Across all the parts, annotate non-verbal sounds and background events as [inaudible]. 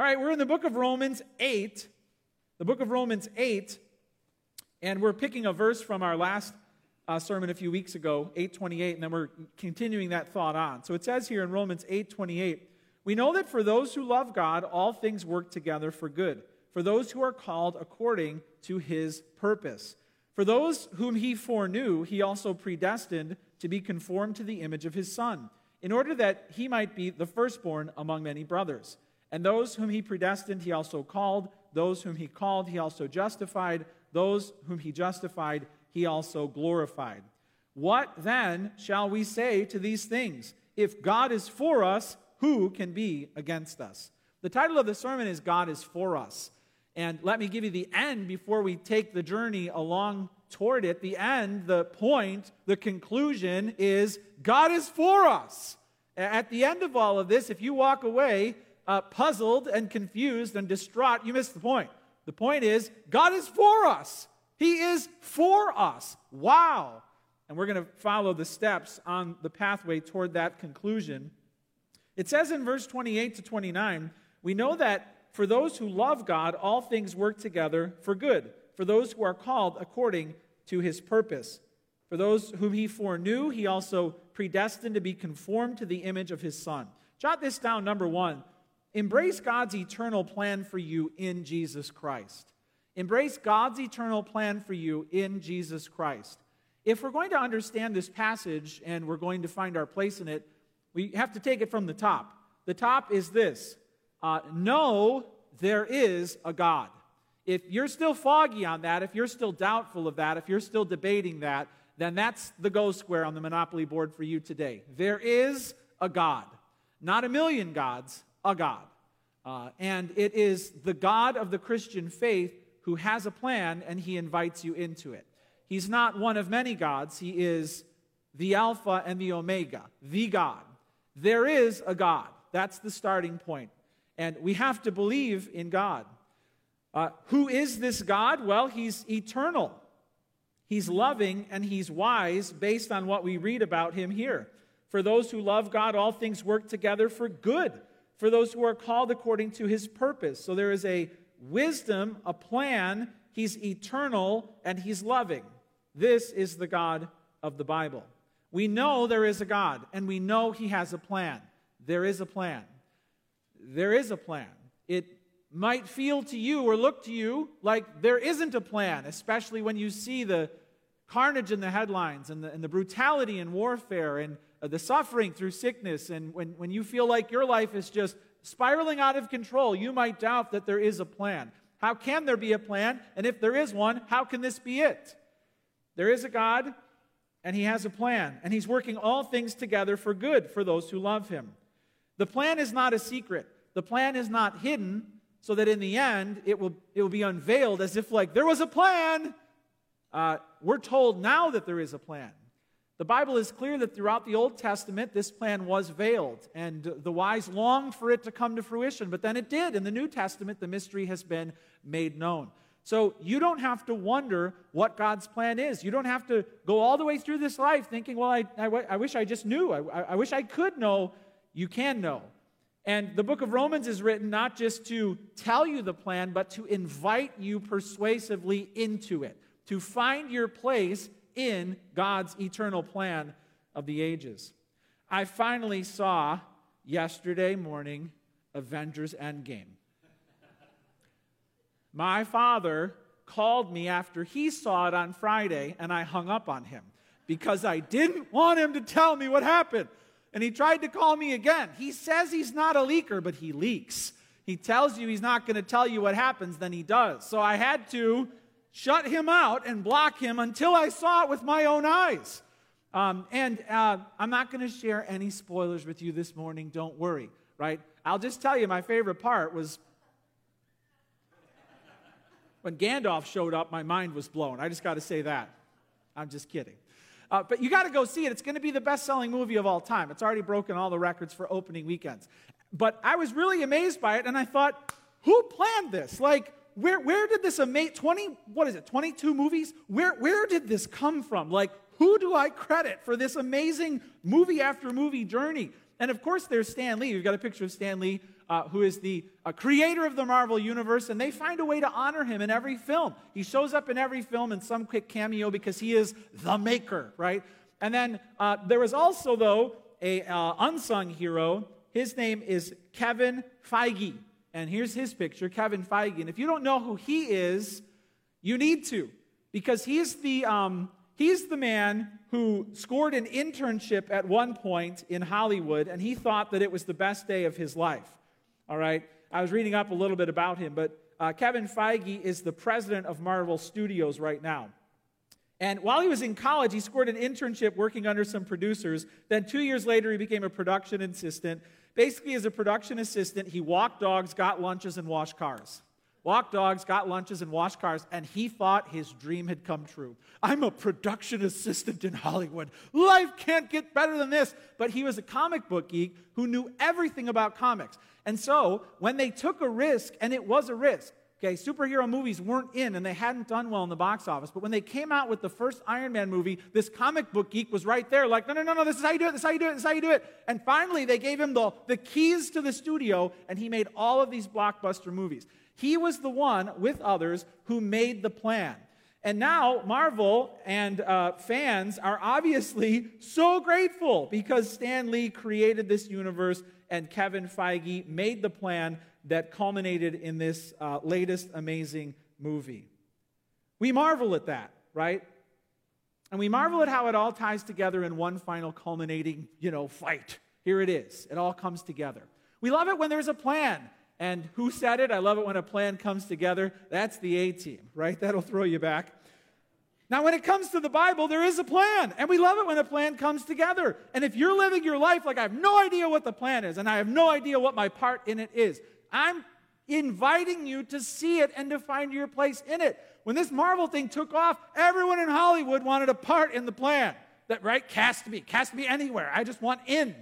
All right, we're in the book of Romans 8. The book of Romans 8. And we're picking a verse from our last uh, sermon a few weeks ago, 828, and then we're continuing that thought on. So it says here in Romans 828, we know that for those who love God, all things work together for good, for those who are called according to his purpose. For those whom he foreknew, he also predestined to be conformed to the image of his Son, in order that he might be the firstborn among many brothers. And those whom he predestined, he also called. Those whom he called, he also justified. Those whom he justified, he also glorified. What then shall we say to these things? If God is for us, who can be against us? The title of the sermon is God is for us. And let me give you the end before we take the journey along toward it. The end, the point, the conclusion is God is for us. At the end of all of this, if you walk away uh, puzzled and confused and distraught, you miss the point. The point is, God is for us. He is for us. Wow. And we're going to follow the steps on the pathway toward that conclusion. It says in verse 28 to 29, we know that for those who love God, all things work together for good, for those who are called according to his purpose. For those whom he foreknew, he also predestined to be conformed to the image of his Son. Jot this down, number one. Embrace God's eternal plan for you in Jesus Christ. Embrace God's eternal plan for you in Jesus Christ. If we're going to understand this passage and we're going to find our place in it, we have to take it from the top. The top is this uh, Know there is a God. If you're still foggy on that, if you're still doubtful of that, if you're still debating that, then that's the go square on the Monopoly board for you today. There is a God. Not a million gods, a God. Uh, and it is the God of the Christian faith who has a plan and he invites you into it. He's not one of many gods, he is the Alpha and the Omega, the God. There is a God. That's the starting point. And we have to believe in God. Uh, who is this God? Well, he's eternal. He's loving and he's wise based on what we read about him here. For those who love God, all things work together for good, for those who are called according to his purpose. So there is a wisdom, a plan. He's eternal and he's loving. This is the God of the Bible. We know there is a God, and we know He has a plan. There is a plan. There is a plan. It might feel to you or look to you like there isn't a plan, especially when you see the carnage in the headlines and the, and the brutality in warfare and the suffering through sickness. And when, when you feel like your life is just spiraling out of control, you might doubt that there is a plan. How can there be a plan? And if there is one, how can this be it? There is a God and he has a plan, and he's working all things together for good for those who love him. The plan is not a secret, the plan is not hidden, so that in the end it will, it will be unveiled as if, like, there was a plan. Uh, we're told now that there is a plan. The Bible is clear that throughout the Old Testament, this plan was veiled, and the wise longed for it to come to fruition, but then it did. In the New Testament, the mystery has been made known. So you don't have to wonder what God's plan is. You don't have to go all the way through this life thinking, well, I, I, I wish I just knew. I, I wish I could know. You can know. And the book of Romans is written not just to tell you the plan, but to invite you persuasively into it, to find your place in God's eternal plan of the ages. I finally saw yesterday morning Avengers Endgame. My father called me after he saw it on Friday, and I hung up on him because I didn't want him to tell me what happened. And he tried to call me again. He says he's not a leaker, but he leaks. He tells you he's not going to tell you what happens, then he does. So I had to shut him out and block him until I saw it with my own eyes. Um, and uh, I'm not going to share any spoilers with you this morning, don't worry, right? I'll just tell you my favorite part was when Gandalf showed up, my mind was blown. I just got to say that. I'm just kidding. Uh, but you got to go see it. It's going to be the best selling movie of all time. It's already broken all the records for opening weekends. But I was really amazed by it, and I thought, who planned this? Like, where, where did this amazing 20, what is it, 22 movies? Where, where did this come from? Like, who do I credit for this amazing movie after movie journey? And of course, there's Stan Lee. You've got a picture of Stan Lee uh, who is the uh, creator of the Marvel Universe, and they find a way to honor him in every film. He shows up in every film in some quick cameo because he is the maker, right? And then uh, there was also, though, a uh, unsung hero. His name is Kevin Feige. And here's his picture, Kevin Feige. And if you don't know who he is, you need to, because he's the, um, he's the man who scored an internship at one point in Hollywood, and he thought that it was the best day of his life. All right? I was reading up a little bit about him, but uh, Kevin Feige is the president of Marvel Studios right now. And while he was in college, he scored an internship working under some producers. Then, two years later, he became a production assistant. Basically, as a production assistant, he walked dogs, got lunches, and washed cars. Walked dogs, got lunches, and washed cars, and he thought his dream had come true. I'm a production assistant in Hollywood. Life can't get better than this. But he was a comic book geek who knew everything about comics. And so, when they took a risk, and it was a risk, Okay, superhero movies weren't in and they hadn't done well in the box office. But when they came out with the first Iron Man movie, this comic book geek was right there, like, no, no, no, no, this is how you do it, this is how you do it, this is how you do it. And finally, they gave him the, the keys to the studio and he made all of these blockbuster movies. He was the one, with others, who made the plan. And now Marvel and uh, fans are obviously [laughs] so grateful because Stan Lee created this universe and Kevin Feige made the plan that culminated in this uh, latest amazing movie. We marvel at that, right? And we marvel at how it all ties together in one final culminating, you know, fight. Here it is. It all comes together. We love it when there's a plan. And who said it? I love it when a plan comes together. That's the A team, right? That'll throw you back. Now, when it comes to the Bible, there is a plan, and we love it when a plan comes together. And if you're living your life like I have no idea what the plan is, and I have no idea what my part in it is, I'm inviting you to see it and to find your place in it. When this Marvel thing took off, everyone in Hollywood wanted a part in the plan. That, right? Cast me, cast me anywhere. I just want in.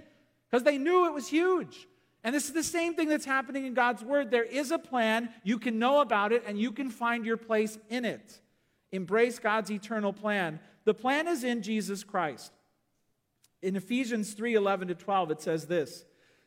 Because they knew it was huge. And this is the same thing that's happening in God's Word. There is a plan, you can know about it, and you can find your place in it. Embrace God's eternal plan. The plan is in Jesus Christ. In Ephesians 3 11 to 12, it says this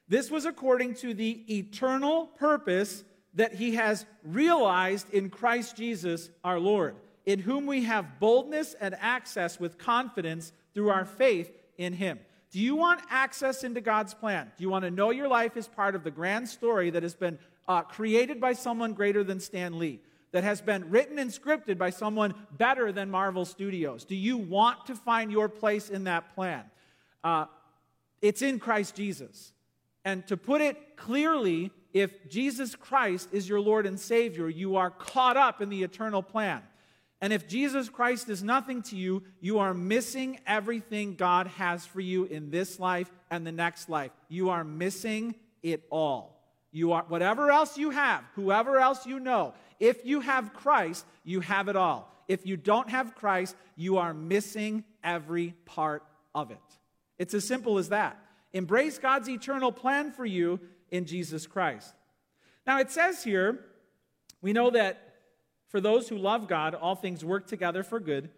this was according to the eternal purpose that he has realized in Christ Jesus our Lord, in whom we have boldness and access with confidence through our faith in him. Do you want access into God's plan? Do you want to know your life is part of the grand story that has been uh, created by someone greater than Stan Lee? That has been written and scripted by someone better than Marvel Studios? Do you want to find your place in that plan? Uh, it's in Christ Jesus. And to put it clearly, if Jesus Christ is your Lord and Savior, you are caught up in the eternal plan. And if Jesus Christ is nothing to you, you are missing everything God has for you in this life and the next life. You are missing it all. You are whatever else you have, whoever else you know. If you have Christ, you have it all. If you don't have Christ, you are missing every part of it. It's as simple as that. Embrace God's eternal plan for you in Jesus Christ. Now, it says here, we know that for those who love God, all things work together for good,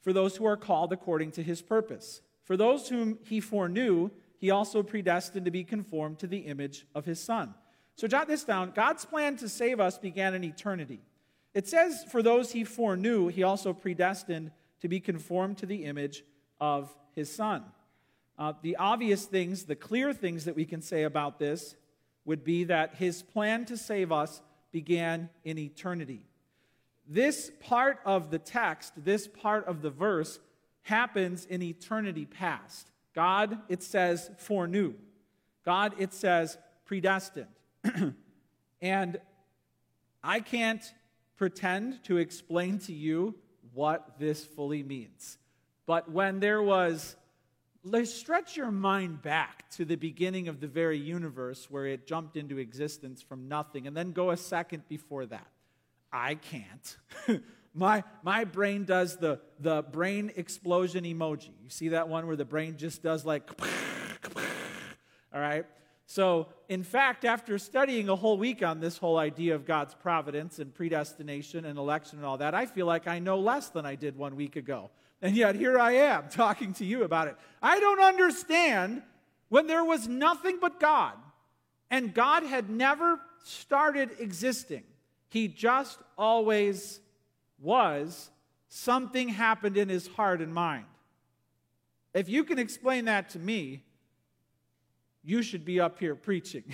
for those who are called according to his purpose. For those whom he foreknew, he also predestined to be conformed to the image of his Son. So, jot this down God's plan to save us began in eternity. It says, for those he foreknew, he also predestined to be conformed to the image of his Son. Uh, the obvious things, the clear things that we can say about this would be that his plan to save us began in eternity. This part of the text, this part of the verse, happens in eternity past. God, it says, foreknew. God, it says, predestined. [clears throat] and I can't pretend to explain to you what this fully means. But when there was Let's stretch your mind back to the beginning of the very universe where it jumped into existence from nothing, and then go a second before that. I can't. [laughs] my, my brain does the, the brain explosion emoji. You see that one where the brain just does like, [laughs] all right? So, in fact, after studying a whole week on this whole idea of God's providence and predestination and election and all that, I feel like I know less than I did one week ago. And yet here I am [laughs] talking to you about it. I don't understand when there was nothing but God And God had never started existing, He just always was. Something happened in His heart and mind. If you can explain that to me, you should be up here [laughs] preaching.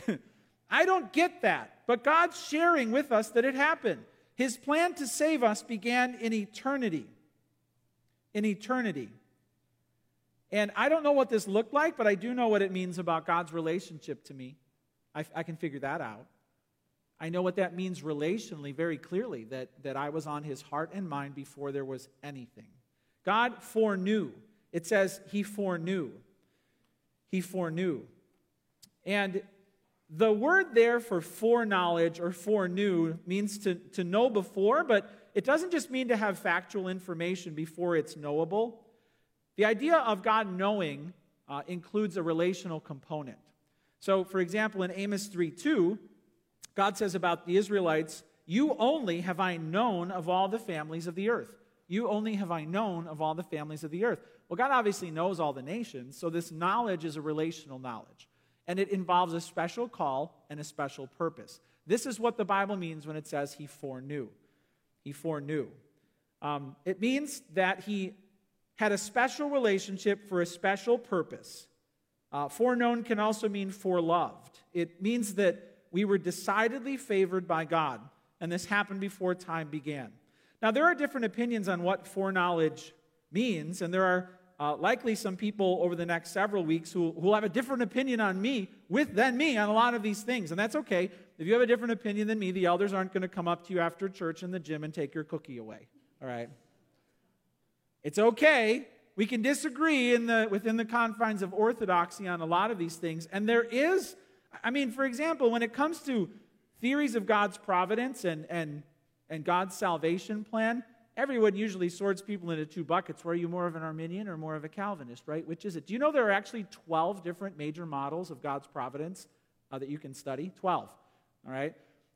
I don't get that, but God's sharing with us that it happened. His plan to save us began in eternity. In eternity. And I don't know what this looked like, but I do know what it means about God's relationship to me. I, I, can figure that out. I know what that means relationally very clearly that, that I was on his heart and mind before there was anything. God foreknew. It says he foreknew. He foreknew. And the word there for foreknowledge or foreknew means to, to know before, but it doesn't just mean to have factual information before it's knowable. The idea of God knowing uh, includes a relational component. So, for example, in Amos 3 2, God says about the Israelites, You only have I known of all the families of the earth. You only have I known of all the families of the earth. Well, God obviously knows all the nations, so this knowledge is a relational knowledge. And it involves a special call and a special purpose. This is what the Bible means when it says He foreknew. He foreknew. Um, it means that He had a special relationship for a special purpose. Uh, foreknown can also mean foreloved. It means that we were decidedly favored by God, and this happened before time began. Now, there are different opinions on what foreknowledge means, and there are uh, likely some people over the next several weeks who will have a different opinion on me with than me on a lot of these things, and that's okay. If you have a different opinion than me, the elders aren't going to come up to you after church in the gym and take your cookie away. All right? It's okay. We can disagree in the, within the confines of orthodoxy on a lot of these things. And there is, I mean, for example, when it comes to theories of God's providence and, and, and God's salvation plan, everyone usually sorts people into two buckets. Were you more of an Arminian or more of a Calvinist, right? Which is it? Do you know there are actually 12 different major models of God's providence uh, that you can study? 12. All right?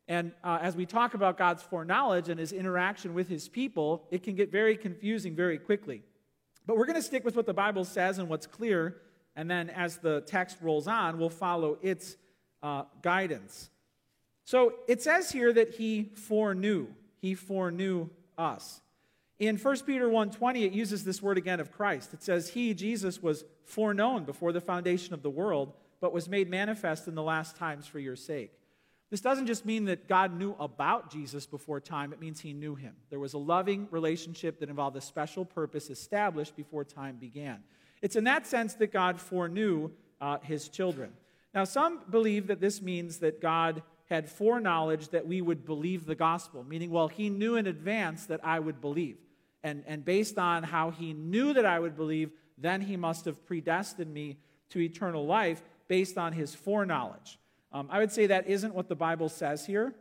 And uh, as we talk about God's foreknowledge and his interaction with his people, it can get very confusing very quickly. But we're going to stick with what the Bible says and what's clear, and then as the text rolls on, we'll follow its uh, guidance. So it says here that he foreknew. He foreknew us. In 1 Peter 1:20 it uses this word again of Christ. It says he Jesus was foreknown before the foundation of the world, but was made manifest in the last times for your sake. This doesn't just mean that God knew about Jesus before time, it means he knew him. There was a loving relationship that involved a special purpose established before time began. It's in that sense that God foreknew uh, his children. Now, some believe that this means that God had foreknowledge that we would believe the gospel, meaning, well, he knew in advance that I would believe. And, and based on how he knew that I would believe, then he must have predestined me to eternal life based on his foreknowledge. Um, I would say that isn't what the Bible says here.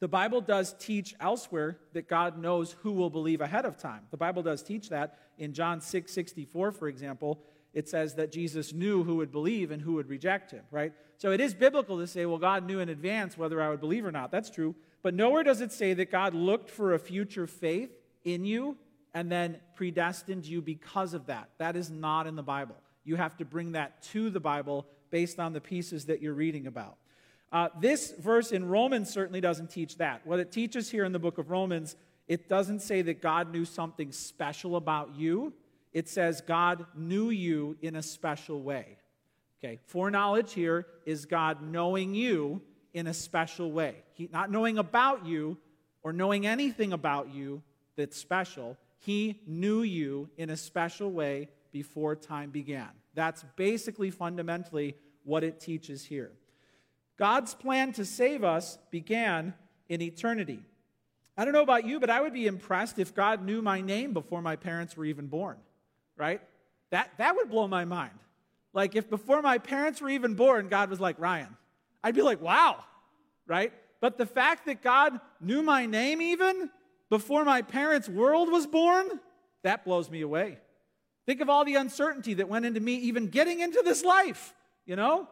The Bible does teach elsewhere that God knows who will believe ahead of time. The Bible does teach that. In John 6 64, for example, it says that Jesus knew who would believe and who would reject him, right? So it is biblical to say, well, God knew in advance whether I would believe or not. That's true. But nowhere does it say that God looked for a future faith in you and then predestined you because of that. That is not in the Bible. You have to bring that to the Bible based on the pieces that you're reading about. Uh, this verse in Romans certainly doesn't teach that. What it teaches here in the book of Romans, it doesn't say that God knew something special about you. It says God knew you in a special way. Okay, foreknowledge here is God knowing you in a special way. He, not knowing about you or knowing anything about you that's special. He knew you in a special way before time began. That's basically fundamentally what it teaches here. God's plan to save us began in eternity. I don't know about you, but I would be impressed if God knew my name before my parents were even born, right? That, that would blow my mind. Like if before my parents were even born, God was like, Ryan, I'd be like, wow, right? But the fact that God knew my name even before my parents' world was born, that blows me away. Think of all the uncertainty that went into me even getting into this life, you know?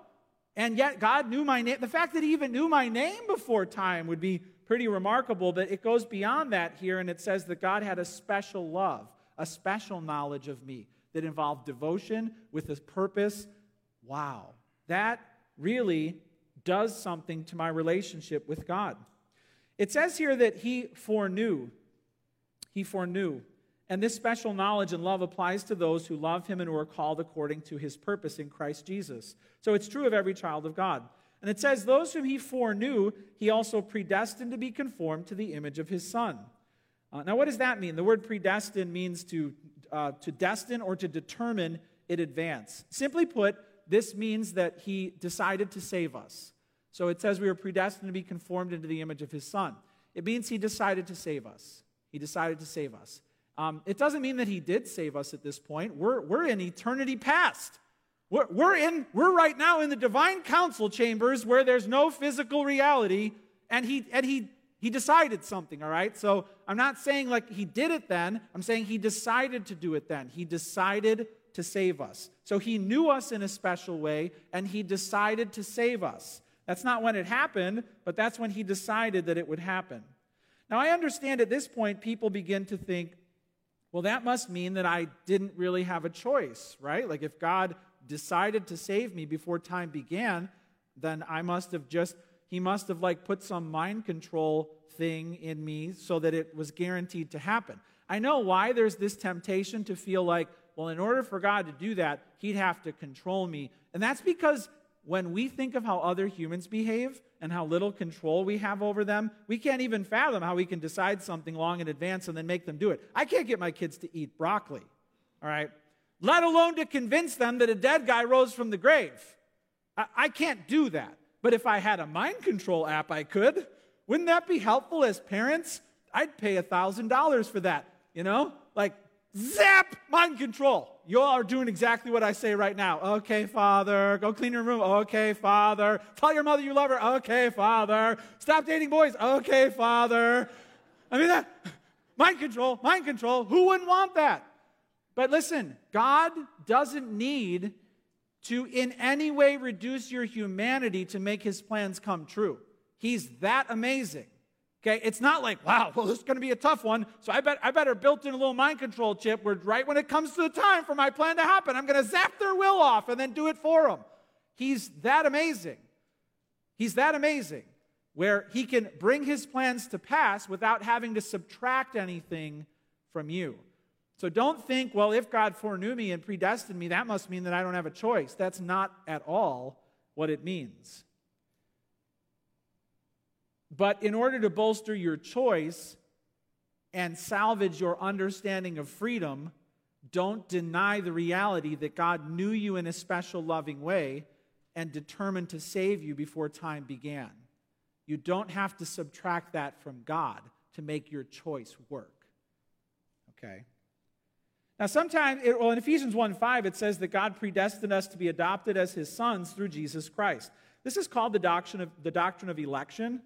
And yet God knew my name. The fact that he even knew my name before time would be pretty remarkable, but it goes beyond that here, and it says that God had a special love, a special knowledge of me that involved devotion with a purpose. Wow. That really does something to my relationship with God. It says here that he foreknew. He foreknew. And this special knowledge and love applies to those who love him and who are called according to his purpose in Christ Jesus. So it's true of every child of God. And it says, Those whom he foreknew, he also predestined to be conformed to the image of his son. Uh, now, what does that mean? The word predestined means to, uh, to destine or to determine in advance. Simply put, this means that he decided to save us. So it says we were predestined to be conformed into the image of his son. It means he decided to save us. He decided to save us. Um, it doesn't mean that he did save us at this point. We're, we're in eternity past. We're, we're, in, we're right now in the divine council chambers where there's no physical reality, and he, and he, he decided something, all right? So I'm not saying like he did it then. I'm saying he decided to do it then. He decided to save us. So he knew us in a special way, and he decided to save us. That's not when it happened, but that's when he decided that it would happen. Now, I understand at this point, people begin to think, well, that must mean that I didn't really have a choice, right? Like if God decided to save me before time began, then I must have just, he must have like put some mind control thing in me so that it was guaranteed to happen. I know why there's this temptation to feel like, well, in order for God to do that, he'd have to control me. And that's because when we think of how other humans behave and how little control we have over them, we can't even fathom how we can decide something long in advance and then make them do it. I can't get my kids to eat broccoli, all right? Let alone to convince them that a dead guy rose from the grave. I, I can't do that. But if I had a mind control app, I could. Wouldn't that be helpful as parents? I'd pay a $1,000 for that, you know? Like, zap, mind control. You are doing exactly what I say right now. Okay, Father. Go clean your room. Okay, Father. Tell your mother you love her. Okay, Father. Stop dating boys. Okay, Father. I mean, that, mind control, mind control. Who wouldn't want that? But listen, God doesn't need to in any way reduce your humanity to make his plans come true. He's that amazing. Okay, it's not like, wow, [laughs] well, this is going to be a tough one. So I bet I better built in a little mind control chip where right when it comes to the time for my plan to happen, I'm going to zap their will off and then do it for them. He's that amazing. He's that amazing where he can bring his plans to pass without having to subtract anything from you. So don't think, well, if God foreknew me and predestined me, that must mean that I don't have a choice. That's not at all what it means. But in order to bolster your choice and salvage your understanding of freedom, don't deny the reality that God knew you in a special loving way and determined to save you before time began. You don't have to subtract that from God to make your choice work. Okay? Now, sometimes, it, well, in Ephesians 1 5, it says that God predestined us to be adopted as his sons through Jesus Christ. This is called the doctrine of, the doctrine of election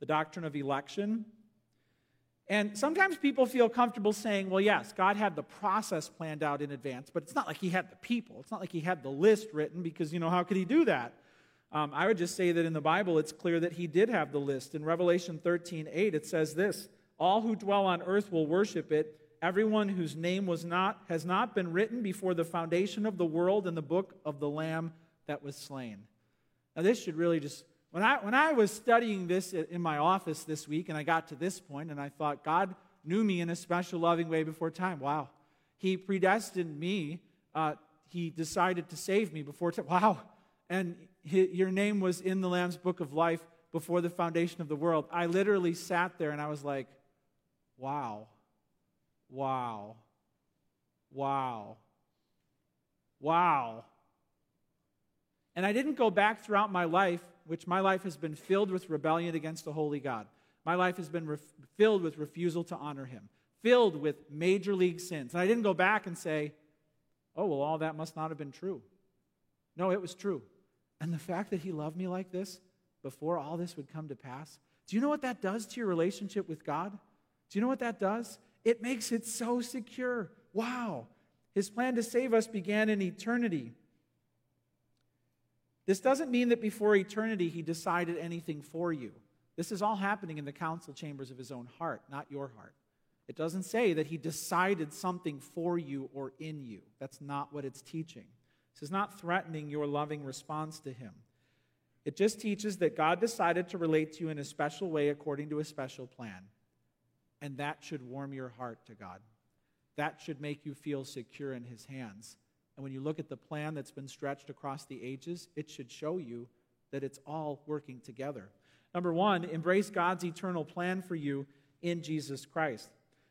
the doctrine of election. And sometimes people feel comfortable saying, well, yes, God had the process planned out in advance, but it's not like he had the people. It's not like he had the list written because, you know, how could he do that? Um, I would just say that in the Bible, it's clear that he did have the list. In Revelation 13 8, it says this All who dwell on earth will worship it. Everyone whose name was not, has not been written before the foundation of the world in the book of the Lamb that was slain. Now, this should really just when I, when I was studying this in my office this week, and I got to this point, and I thought, God knew me in a special, loving way before time. Wow. He predestined me. Uh, he decided to save me before time. Wow. And he, your name was in the Lamb's book of life before the foundation of the world. I literally sat there and I was like, wow. Wow. Wow. Wow. And I didn't go back throughout my life which my life has been filled with rebellion against the holy God. My life has been ref- filled with refusal to honor him, filled with major league sins. And I didn't go back and say, oh, well, all that must not have been true. No, it was true. And the fact that he loved me like this before all this would come to pass, do you know what that does to your relationship with God? Do you know what that does? It makes it so secure. Wow. His plan to save us began in eternity. This doesn't mean that before eternity he decided anything for you. This is all happening in the council chambers of his own heart, not your heart. It doesn't say that he decided something for you or in you. That's not what it's teaching. This is not threatening your loving response to him. It just teaches that God decided to relate to you in a special way according to a special plan. And that should warm your heart to God. That should make you feel secure in His hands. And when you look at the plan that's been stretched across the ages, it should show you that it's all working together. Number one, embrace God's eternal plan for you in Jesus Christ.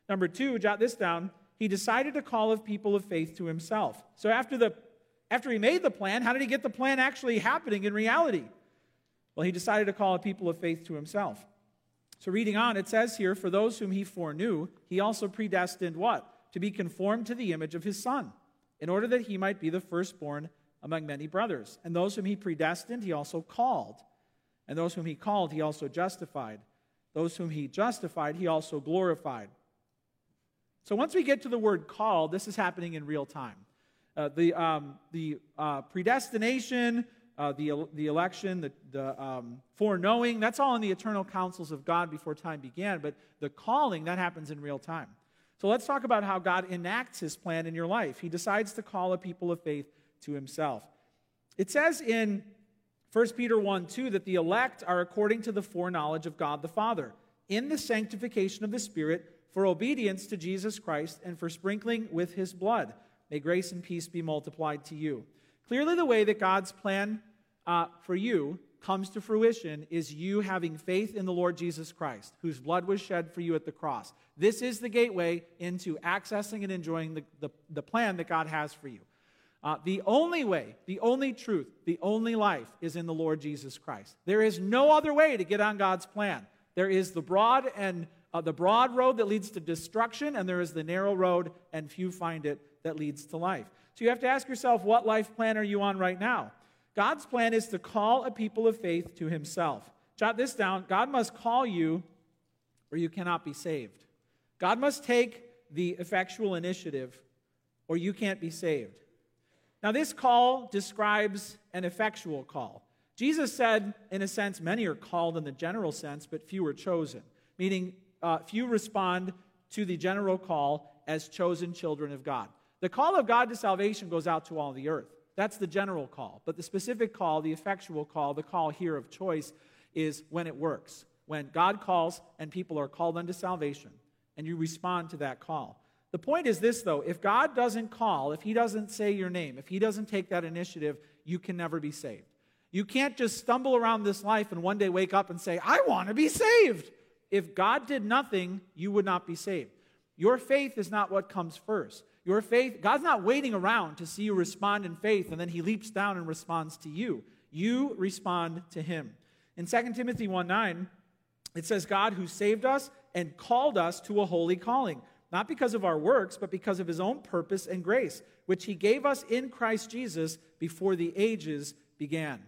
Number two, jot this down. He decided to call a people of faith to himself. So after the after he made the plan, how did he get the plan actually happening in reality? Well, he decided to call a people of faith to himself. So reading on, it says here, for those whom he foreknew, he also predestined what? To be conformed to the image of his son, in order that he might be the firstborn among many brothers. And those whom he predestined, he also called. And those whom he called, he also justified. Those whom he justified, he also glorified. So once we get to the word called, this is happening in real time. Uh, the um, the uh, predestination, uh, the, the election, the, the um, foreknowing, that's all in the eternal counsels of God before time began. But the calling, that happens in real time. So let's talk about how God enacts his plan in your life. He decides to call a people of faith to himself. It says in 1 Peter 1 2 that the elect are according to the foreknowledge of God the Father, in the sanctification of the Spirit, for obedience to Jesus Christ, and for sprinkling with his blood. May grace and peace be multiplied to you. Clearly, the way that God's plan uh, for you comes to fruition is you having faith in the Lord Jesus Christ, whose blood was shed for you at the cross. This is the gateway into accessing and enjoying the, the, the plan that God has for you. Uh, the only way, the only truth, the only life is in the Lord Jesus Christ. There is no other way to get on God's plan. There is the broad and uh, the broad road that leads to destruction, and there is the narrow road, and few find it, that leads to life. So you have to ask yourself, what life plan are you on right now? God's plan is to call a people of faith to Himself. Jot this down God must call you, or you cannot be saved. God must take the effectual initiative, or you can't be saved. Now, this call describes an effectual call. Jesus said, in a sense, many are called in the general sense, but few are chosen, meaning uh, few respond to the general call as chosen children of God. The call of God to salvation goes out to all the earth. That's the general call. But the specific call, the effectual call, the call here of choice, is when it works. When God calls and people are called unto salvation, and you respond to that call. The point is this, though if God doesn't call, if He doesn't say your name, if He doesn't take that initiative, you can never be saved. You can't just stumble around this life and one day wake up and say, I want to be saved. If God did nothing, you would not be saved. Your faith is not what comes first. Your faith, God's not waiting around to see you respond in faith and then He leaps down and responds to you. You respond to Him. In 2 Timothy 1 9, it says, God who saved us and called us to a holy calling not because of our works, but because of his own purpose and grace, which he gave us in Christ Jesus before the ages began.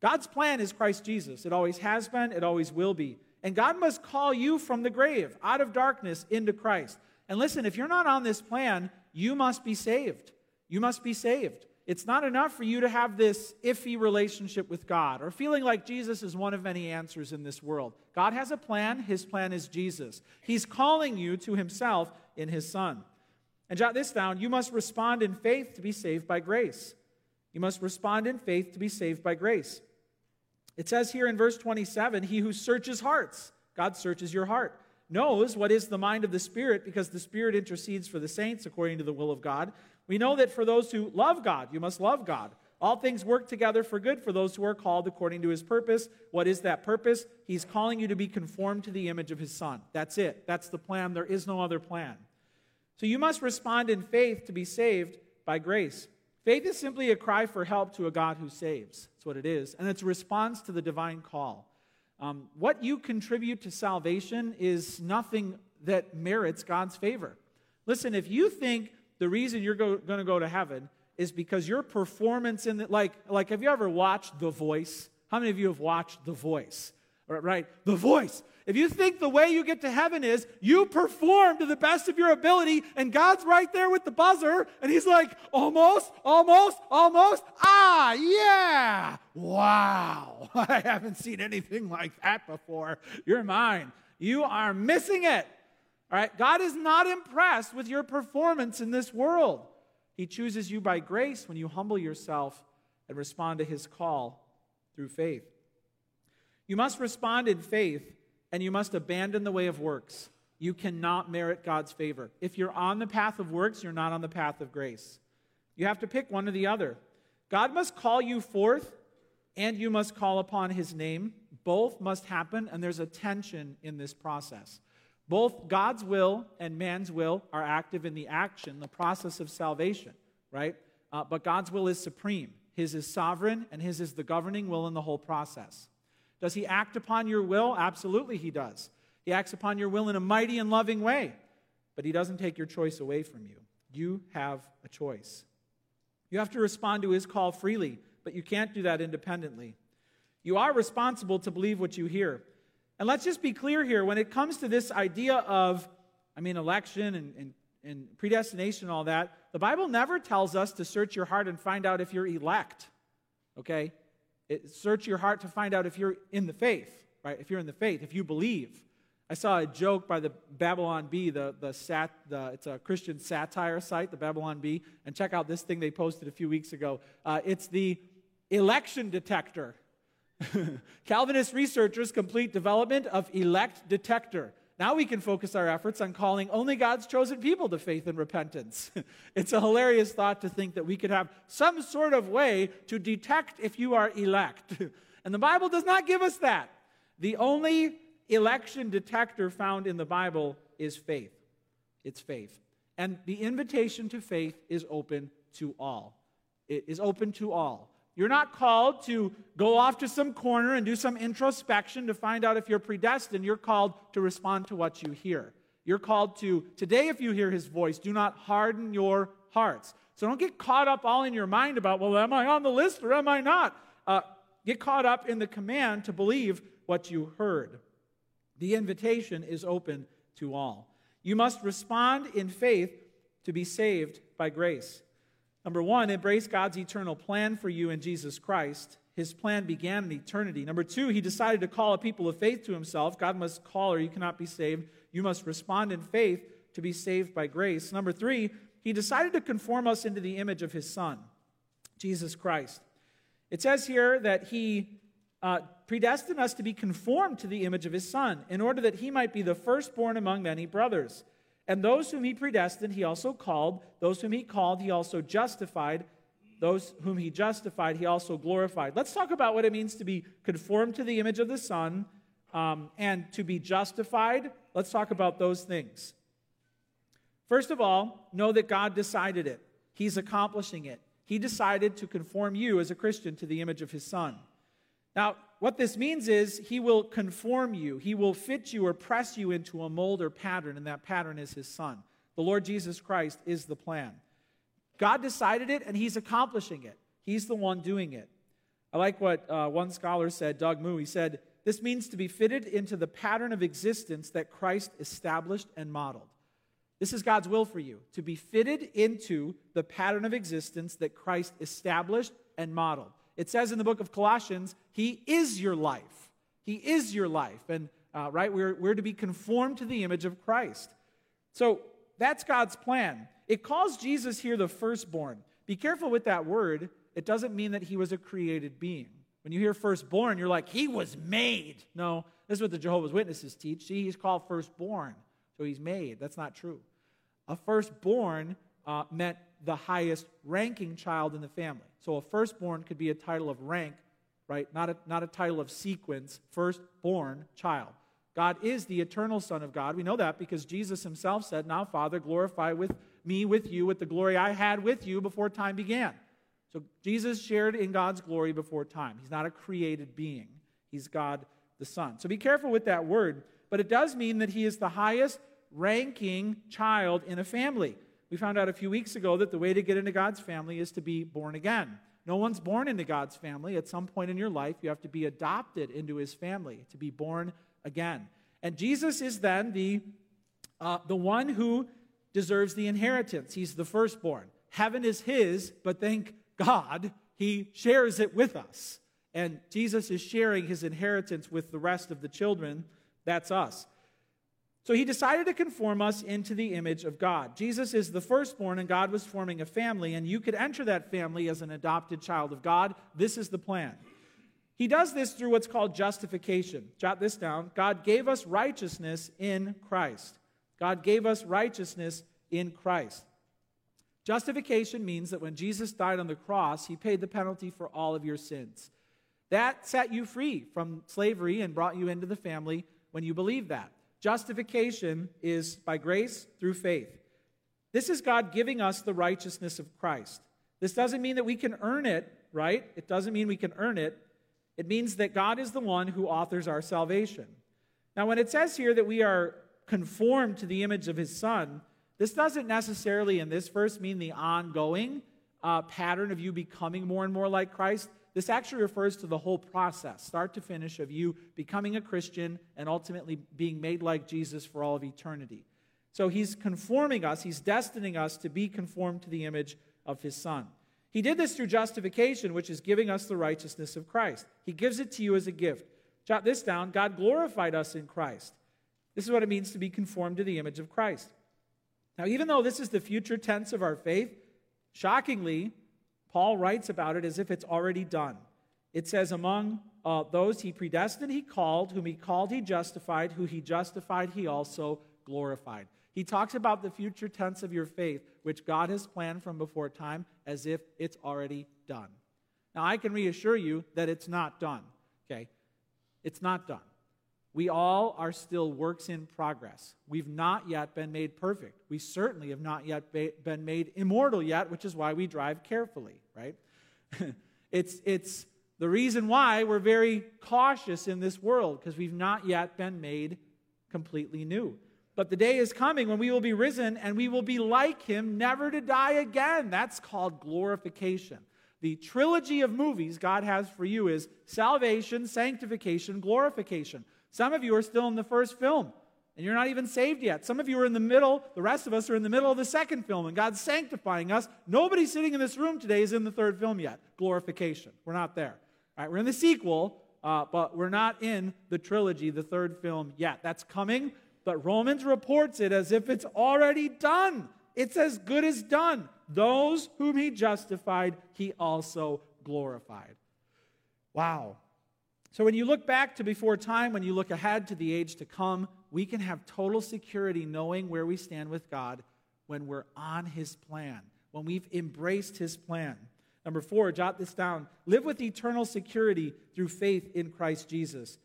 God's plan is Christ Jesus. It always has been, it always will be. And God must call you from the grave, out of darkness, into Christ. And listen, if you're not on this plan, you must be saved. You must be saved. It's not enough for you to have this iffy relationship with God or feeling like Jesus is one of many answers in this world. God has a plan. His plan is Jesus. He's calling you to Himself in His Son. And jot this down you must respond in faith to be saved by grace. You must respond in faith to be saved by grace. It says here in verse 27 He who searches hearts, God searches your heart, knows what is the mind of the Spirit because the Spirit intercedes for the saints according to the will of God. We know that for those who love God, you must love God. All things work together for good for those who are called according to his purpose. What is that purpose? He's calling you to be conformed to the image of his son. That's it. That's the plan. There is no other plan. So you must respond in faith to be saved by grace. Faith is simply a cry for help to a God who saves. That's what it is. And it's a response to the divine call. Um, what you contribute to salvation is nothing that merits God's favor. Listen, if you think the reason you're go, going to go to heaven is because your performance in the, like, like, have you ever watched The Voice? How many of you have watched The Voice? Right? The Voice. If you think the way you get to heaven is you perform to the best of your ability and God's right there with the buzzer and He's like, almost, almost, almost, ah, yeah, wow. [laughs] I haven't seen anything like that before. You're mine. You are missing it. All right? God is not impressed with your performance in this world. He chooses you by grace when you humble yourself and respond to his call through faith. You must respond in faith and you must abandon the way of works. You cannot merit God's favor. If you're on the path of works, you're not on the path of grace. You have to pick one or the other. God must call you forth and you must call upon his name. Both must happen, and there's a tension in this process. Both God's will and man's will are active in the action, the process of salvation, right? Uh, but God's will is supreme. His is sovereign, and His is the governing will in the whole process. Does He act upon your will? Absolutely, He does. He acts upon your will in a mighty and loving way, but He doesn't take your choice away from you. You have a choice. You have to respond to His call freely, but you can't do that independently. You are responsible to believe what you hear. And let's just be clear here when it comes to this idea of, I mean, election and, and, and predestination and all that, the Bible never tells us to search your heart and find out if you're elect. Okay? It, search your heart to find out if you're in the faith, right? If you're in the faith, if you believe. I saw a joke by the Babylon Bee, the, the, sat, the it's a Christian satire site, the Babylon Bee, and check out this thing they posted a few weeks ago. Uh, it's the election detector. [laughs] Calvinist researchers complete development of elect detector. Now we can focus our efforts on calling only God's chosen people to faith and repentance. [laughs] it's a hilarious thought to think that we could have some sort of way to detect if you are elect. [laughs] and the Bible does not give us that. The only election detector found in the Bible is faith. It's faith. And the invitation to faith is open to all. It is open to all. You're not called to go off to some corner and do some introspection to find out if you're predestined. You're called to respond to what you hear. You're called to, today, if you hear his voice, do not harden your hearts. So don't get caught up all in your mind about, well, am I on the list or am I not? Uh, get caught up in the command to believe what you heard. The invitation is open to all. You must respond in faith to be saved by grace. Number one, embrace God's eternal plan for you in Jesus Christ. His plan began in eternity. Number two, he decided to call a people of faith to himself. God must call or you cannot be saved. You must respond in faith to be saved by grace. Number three, he decided to conform us into the image of his Son, Jesus Christ. It says here that he uh, predestined us to be conformed to the image of his Son in order that he might be the firstborn among many brothers. And those whom he predestined, he also called. Those whom he called, he also justified. Those whom he justified, he also glorified. Let's talk about what it means to be conformed to the image of the Son um, and to be justified. Let's talk about those things. First of all, know that God decided it, He's accomplishing it. He decided to conform you as a Christian to the image of His Son. Now, what this means is he will conform you, he will fit you or press you into a mold or pattern, and that pattern is his son. The Lord Jesus Christ is the plan. God decided it, and he's accomplishing it. He's the one doing it. I like what uh, one scholar said, Doug Moo. He said, This means to be fitted into the pattern of existence that Christ established and modeled. This is God's will for you, to be fitted into the pattern of existence that Christ established and modeled. It says in the book of Colossians, He is your life. He is your life. And, uh, right, we're, we're to be conformed to the image of Christ. So that's God's plan. It calls Jesus here the firstborn. Be careful with that word. It doesn't mean that he was a created being. When you hear firstborn, you're like, he was made. No, this is what the Jehovah's Witnesses teach. See, he's called firstborn, so he's made. That's not true. A firstborn uh, meant the highest ranking child in the family. So a firstborn could be a title of rank, right? Not a, not a title of sequence, firstborn child. God is the eternal Son of God. We know that because Jesus himself said, Now, Father, glorify with me with you with the glory I had with you before time began. So Jesus shared in God's glory before time. He's not a created being, he's God the Son. So be careful with that word, but it does mean that he is the highest ranking child in a family. We found out a few weeks ago that the way to get into God's family is to be born again. No one's born into God's family. At some point in your life, you have to be adopted into his family, to be born again. And Jesus is then the, uh, the one who deserves the inheritance. He's the firstborn. Heaven is his, but thank God he shares it with us. And Jesus is sharing his inheritance with the rest of the children. That's us. So he decided to conform us into the image of God. Jesus is the firstborn, and God was forming a family, and you could enter that family as an adopted child of God. This is the plan. He does this through what's called justification. Jot this down. God gave us righteousness in Christ. God gave us righteousness in Christ. Justification means that when Jesus died on the cross, he paid the penalty for all of your sins. That set you free from slavery and brought you into the family when you believe that. Justification is by grace through faith. This is God giving us the righteousness of Christ. This doesn't mean that we can earn it, right? It doesn't mean we can earn it. It means that God is the one who authors our salvation. Now, when it says here that we are conformed to the image of his son, this doesn't necessarily in this verse mean the ongoing uh, pattern of you becoming more and more like Christ. This actually refers to the whole process, start to finish, of you becoming a Christian and ultimately being made like Jesus for all of eternity. So he's conforming us, he's destining us to be conformed to the image of his Son. He did this through justification, which is giving us the righteousness of Christ. He gives it to you as a gift. Jot this down God glorified us in Christ. This is what it means to be conformed to the image of Christ. Now, even though this is the future tense of our faith, shockingly, Paul writes about it as if it's already done. It says, Among uh, those he predestined, he called, whom he called, he justified, who he justified, he also glorified. He talks about the future tense of your faith, which God has planned from before time, as if it's already done. Now, I can reassure you that it's not done, okay? It's not done. We all are still works in progress. We've not yet been made perfect. We certainly have not yet been made immortal yet, which is why we drive carefully, right? [laughs] it's, it's the reason why we're very cautious in this world, because we've not yet been made completely new. But the day is coming when we will be risen and we will be like him, never to die again. That's called glorification. The trilogy of movies God has for you is salvation, sanctification, glorification. Some of you are still in the first film, and you're not even saved yet. Some of you are in the middle, the rest of us are in the middle of the second film, and God's sanctifying us. Nobody sitting in this room today is in the third film yet. Glorification. We're not there. All right, we're in the sequel, uh, but we're not in the trilogy, the third film yet. That's coming, but Romans reports it as if it's already done. It's as good as done. Those whom he justified, he also glorified. Wow. So when you look back to before time, when you look ahead to the age to come, we can have total security knowing where we stand with God when we're on his plan, when we've embraced his plan. Number four, jot this down. Live with eternal security through faith in Christ Jesus.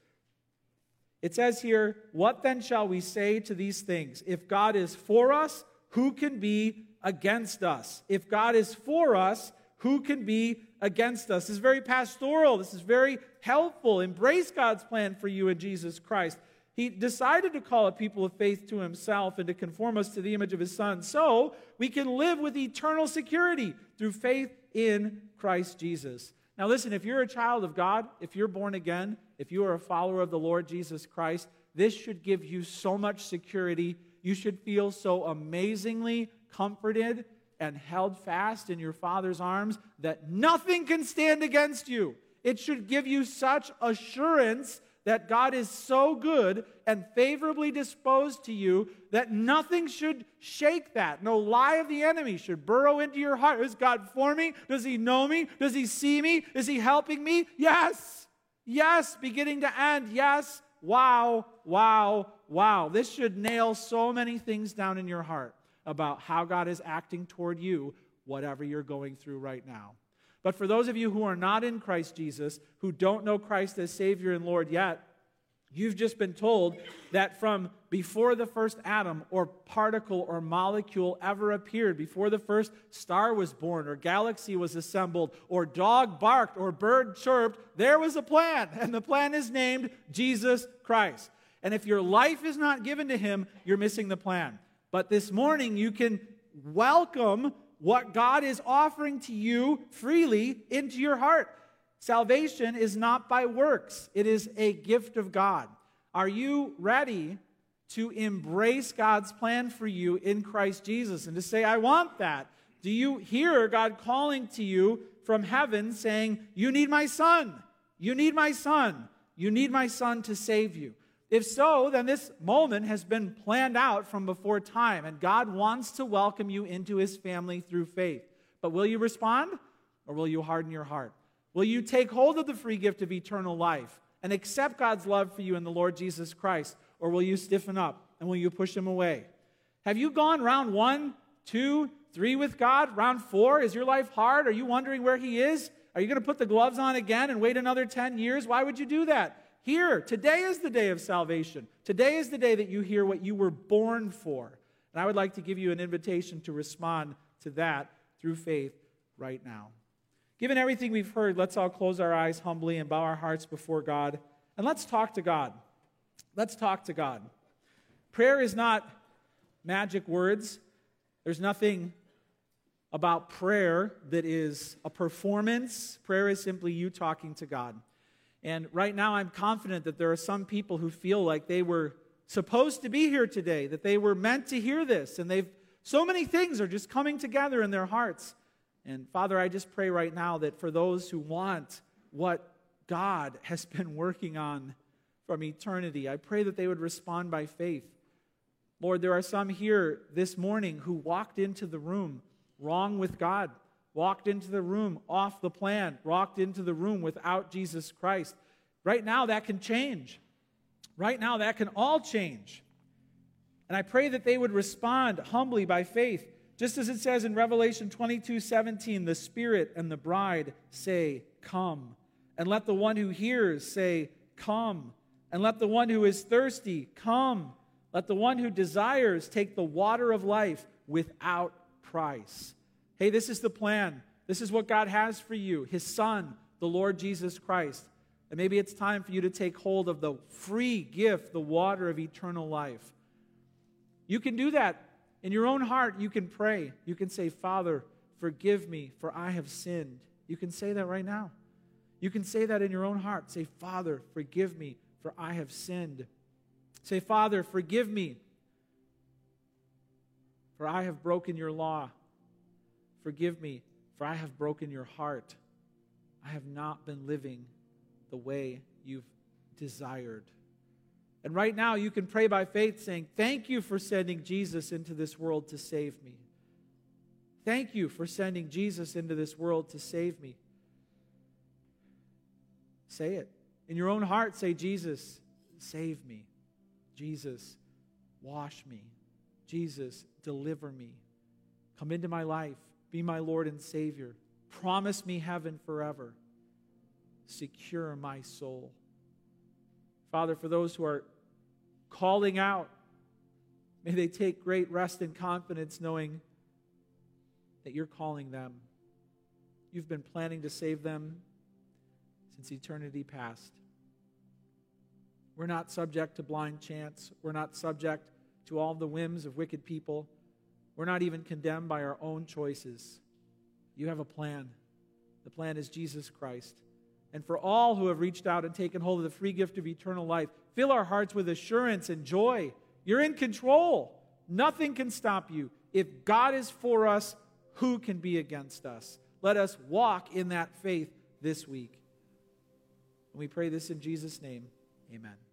It says here, What then shall we say to these things? If God is for us, who can be against us? If God is for us, who can be against us? This is very pastoral. This is very helpful. Embrace God's plan for you in Jesus Christ. He decided to call a people of faith to himself and to conform us to the image of his son so we can live with eternal security through faith in Christ Jesus. Now, listen, if you're a child of God, if you're born again, if you are a follower of the Lord Jesus Christ, this should give you so much security. You should feel so amazingly comforted and held fast in your Father's arms that nothing can stand against you. It should give you such assurance that God is so good and favorably disposed to you that nothing should shake that. No lie of the enemy should burrow into your heart. Is God for me? Does he know me? Does he see me? Is he helping me? Yes. Yes. Beginning to end. Yes. Wow. Wow. Wow. This should nail so many things down in your heart about how God is acting toward you, whatever you're going through right now. But for those of you who are not in Christ Jesus, who don't know Christ as Savior and Lord yet, you've just been told that from before the first atom or particle or molecule ever appeared, before the first star was born or galaxy was assembled or dog barked or bird chirped, there was a plan. And the plan is named Jesus Christ. And if your life is not given to Him, you're missing the plan. But this morning, you can welcome what God is offering to you freely into your heart. Salvation is not by works, it is a gift of God. Are you ready to embrace God's plan for you in Christ Jesus and to say, I want that? Do you hear God calling to you from heaven saying, You need my son? You need my son. You need my son to save you. If so, then this moment has been planned out from before time, and God wants to welcome you into his family through faith. But will you respond or will you harden your heart? Will you take hold of the free gift of eternal life and accept God's love for you in the Lord Jesus Christ? Or will you stiffen up and will you push him away? Have you gone round one, two, three with God? Round four? Is your life hard? Are you wondering where he is? Are you going to put the gloves on again and wait another 10 years? Why would you do that? Here, today is the day of salvation. Today is the day that you hear what you were born for. And I would like to give you an invitation to respond to that through faith right now. Given everything we've heard, let's all close our eyes humbly and bow our hearts before God. And let's talk to God. Let's talk to God. Prayer is not magic words, there's nothing about prayer that is a performance. Prayer is simply you talking to God. And right now, I'm confident that there are some people who feel like they were supposed to be here today, that they were meant to hear this, and they've so many things are just coming together in their hearts. And Father, I just pray right now that for those who want what God has [laughs] been working on from eternity, I pray that they would respond by faith. Lord, there are some here this morning who walked into the room wrong with God, walked into the room off the plan, walked into the room without Jesus Christ. Right now, that can change. Right now, that can all change. And I pray that they would respond humbly by faith, just as it says in Revelation 22 17, the Spirit and the bride say, Come. And let the one who hears say, Come. And let the one who is thirsty come. Let the one who desires take the water of life without price. Hey, this is the plan. This is what God has for you His Son, the Lord Jesus Christ. And maybe it's time for you to take hold of the free gift, the water of eternal life. You can do that in your own heart. You can pray. You can say, Father, forgive me, for I have sinned. You can say that right now. You can say that in your own heart. Say, Father, forgive me, for I have sinned. Say, Father, forgive me, for I have broken your law. Forgive me, for I have broken your heart. I have not been living the way you've desired. And right now, you can pray by faith, saying, Thank you for sending Jesus into this world to save me. Thank you for sending Jesus into this world to save me. Say it. In your own heart, say, Jesus, save me. Jesus, wash me. Jesus, deliver me. Come into my life. Be my Lord and Savior. Promise me heaven forever secure my soul. Father, for those who are calling out, may they take great rest and confidence knowing that you're calling them. You've been planning to save them since eternity past. We're not subject to blind chance. We're not subject to all the whims of wicked people. We're not even condemned by our own choices. You have a plan. The plan is Jesus Christ and for all who have reached out and taken hold of the free gift of eternal life. Fill our hearts with assurance and joy. You're in control. Nothing can stop you. If God is for us, who can be against us? Let us walk in that faith this week. And we pray this in Jesus' name. Amen.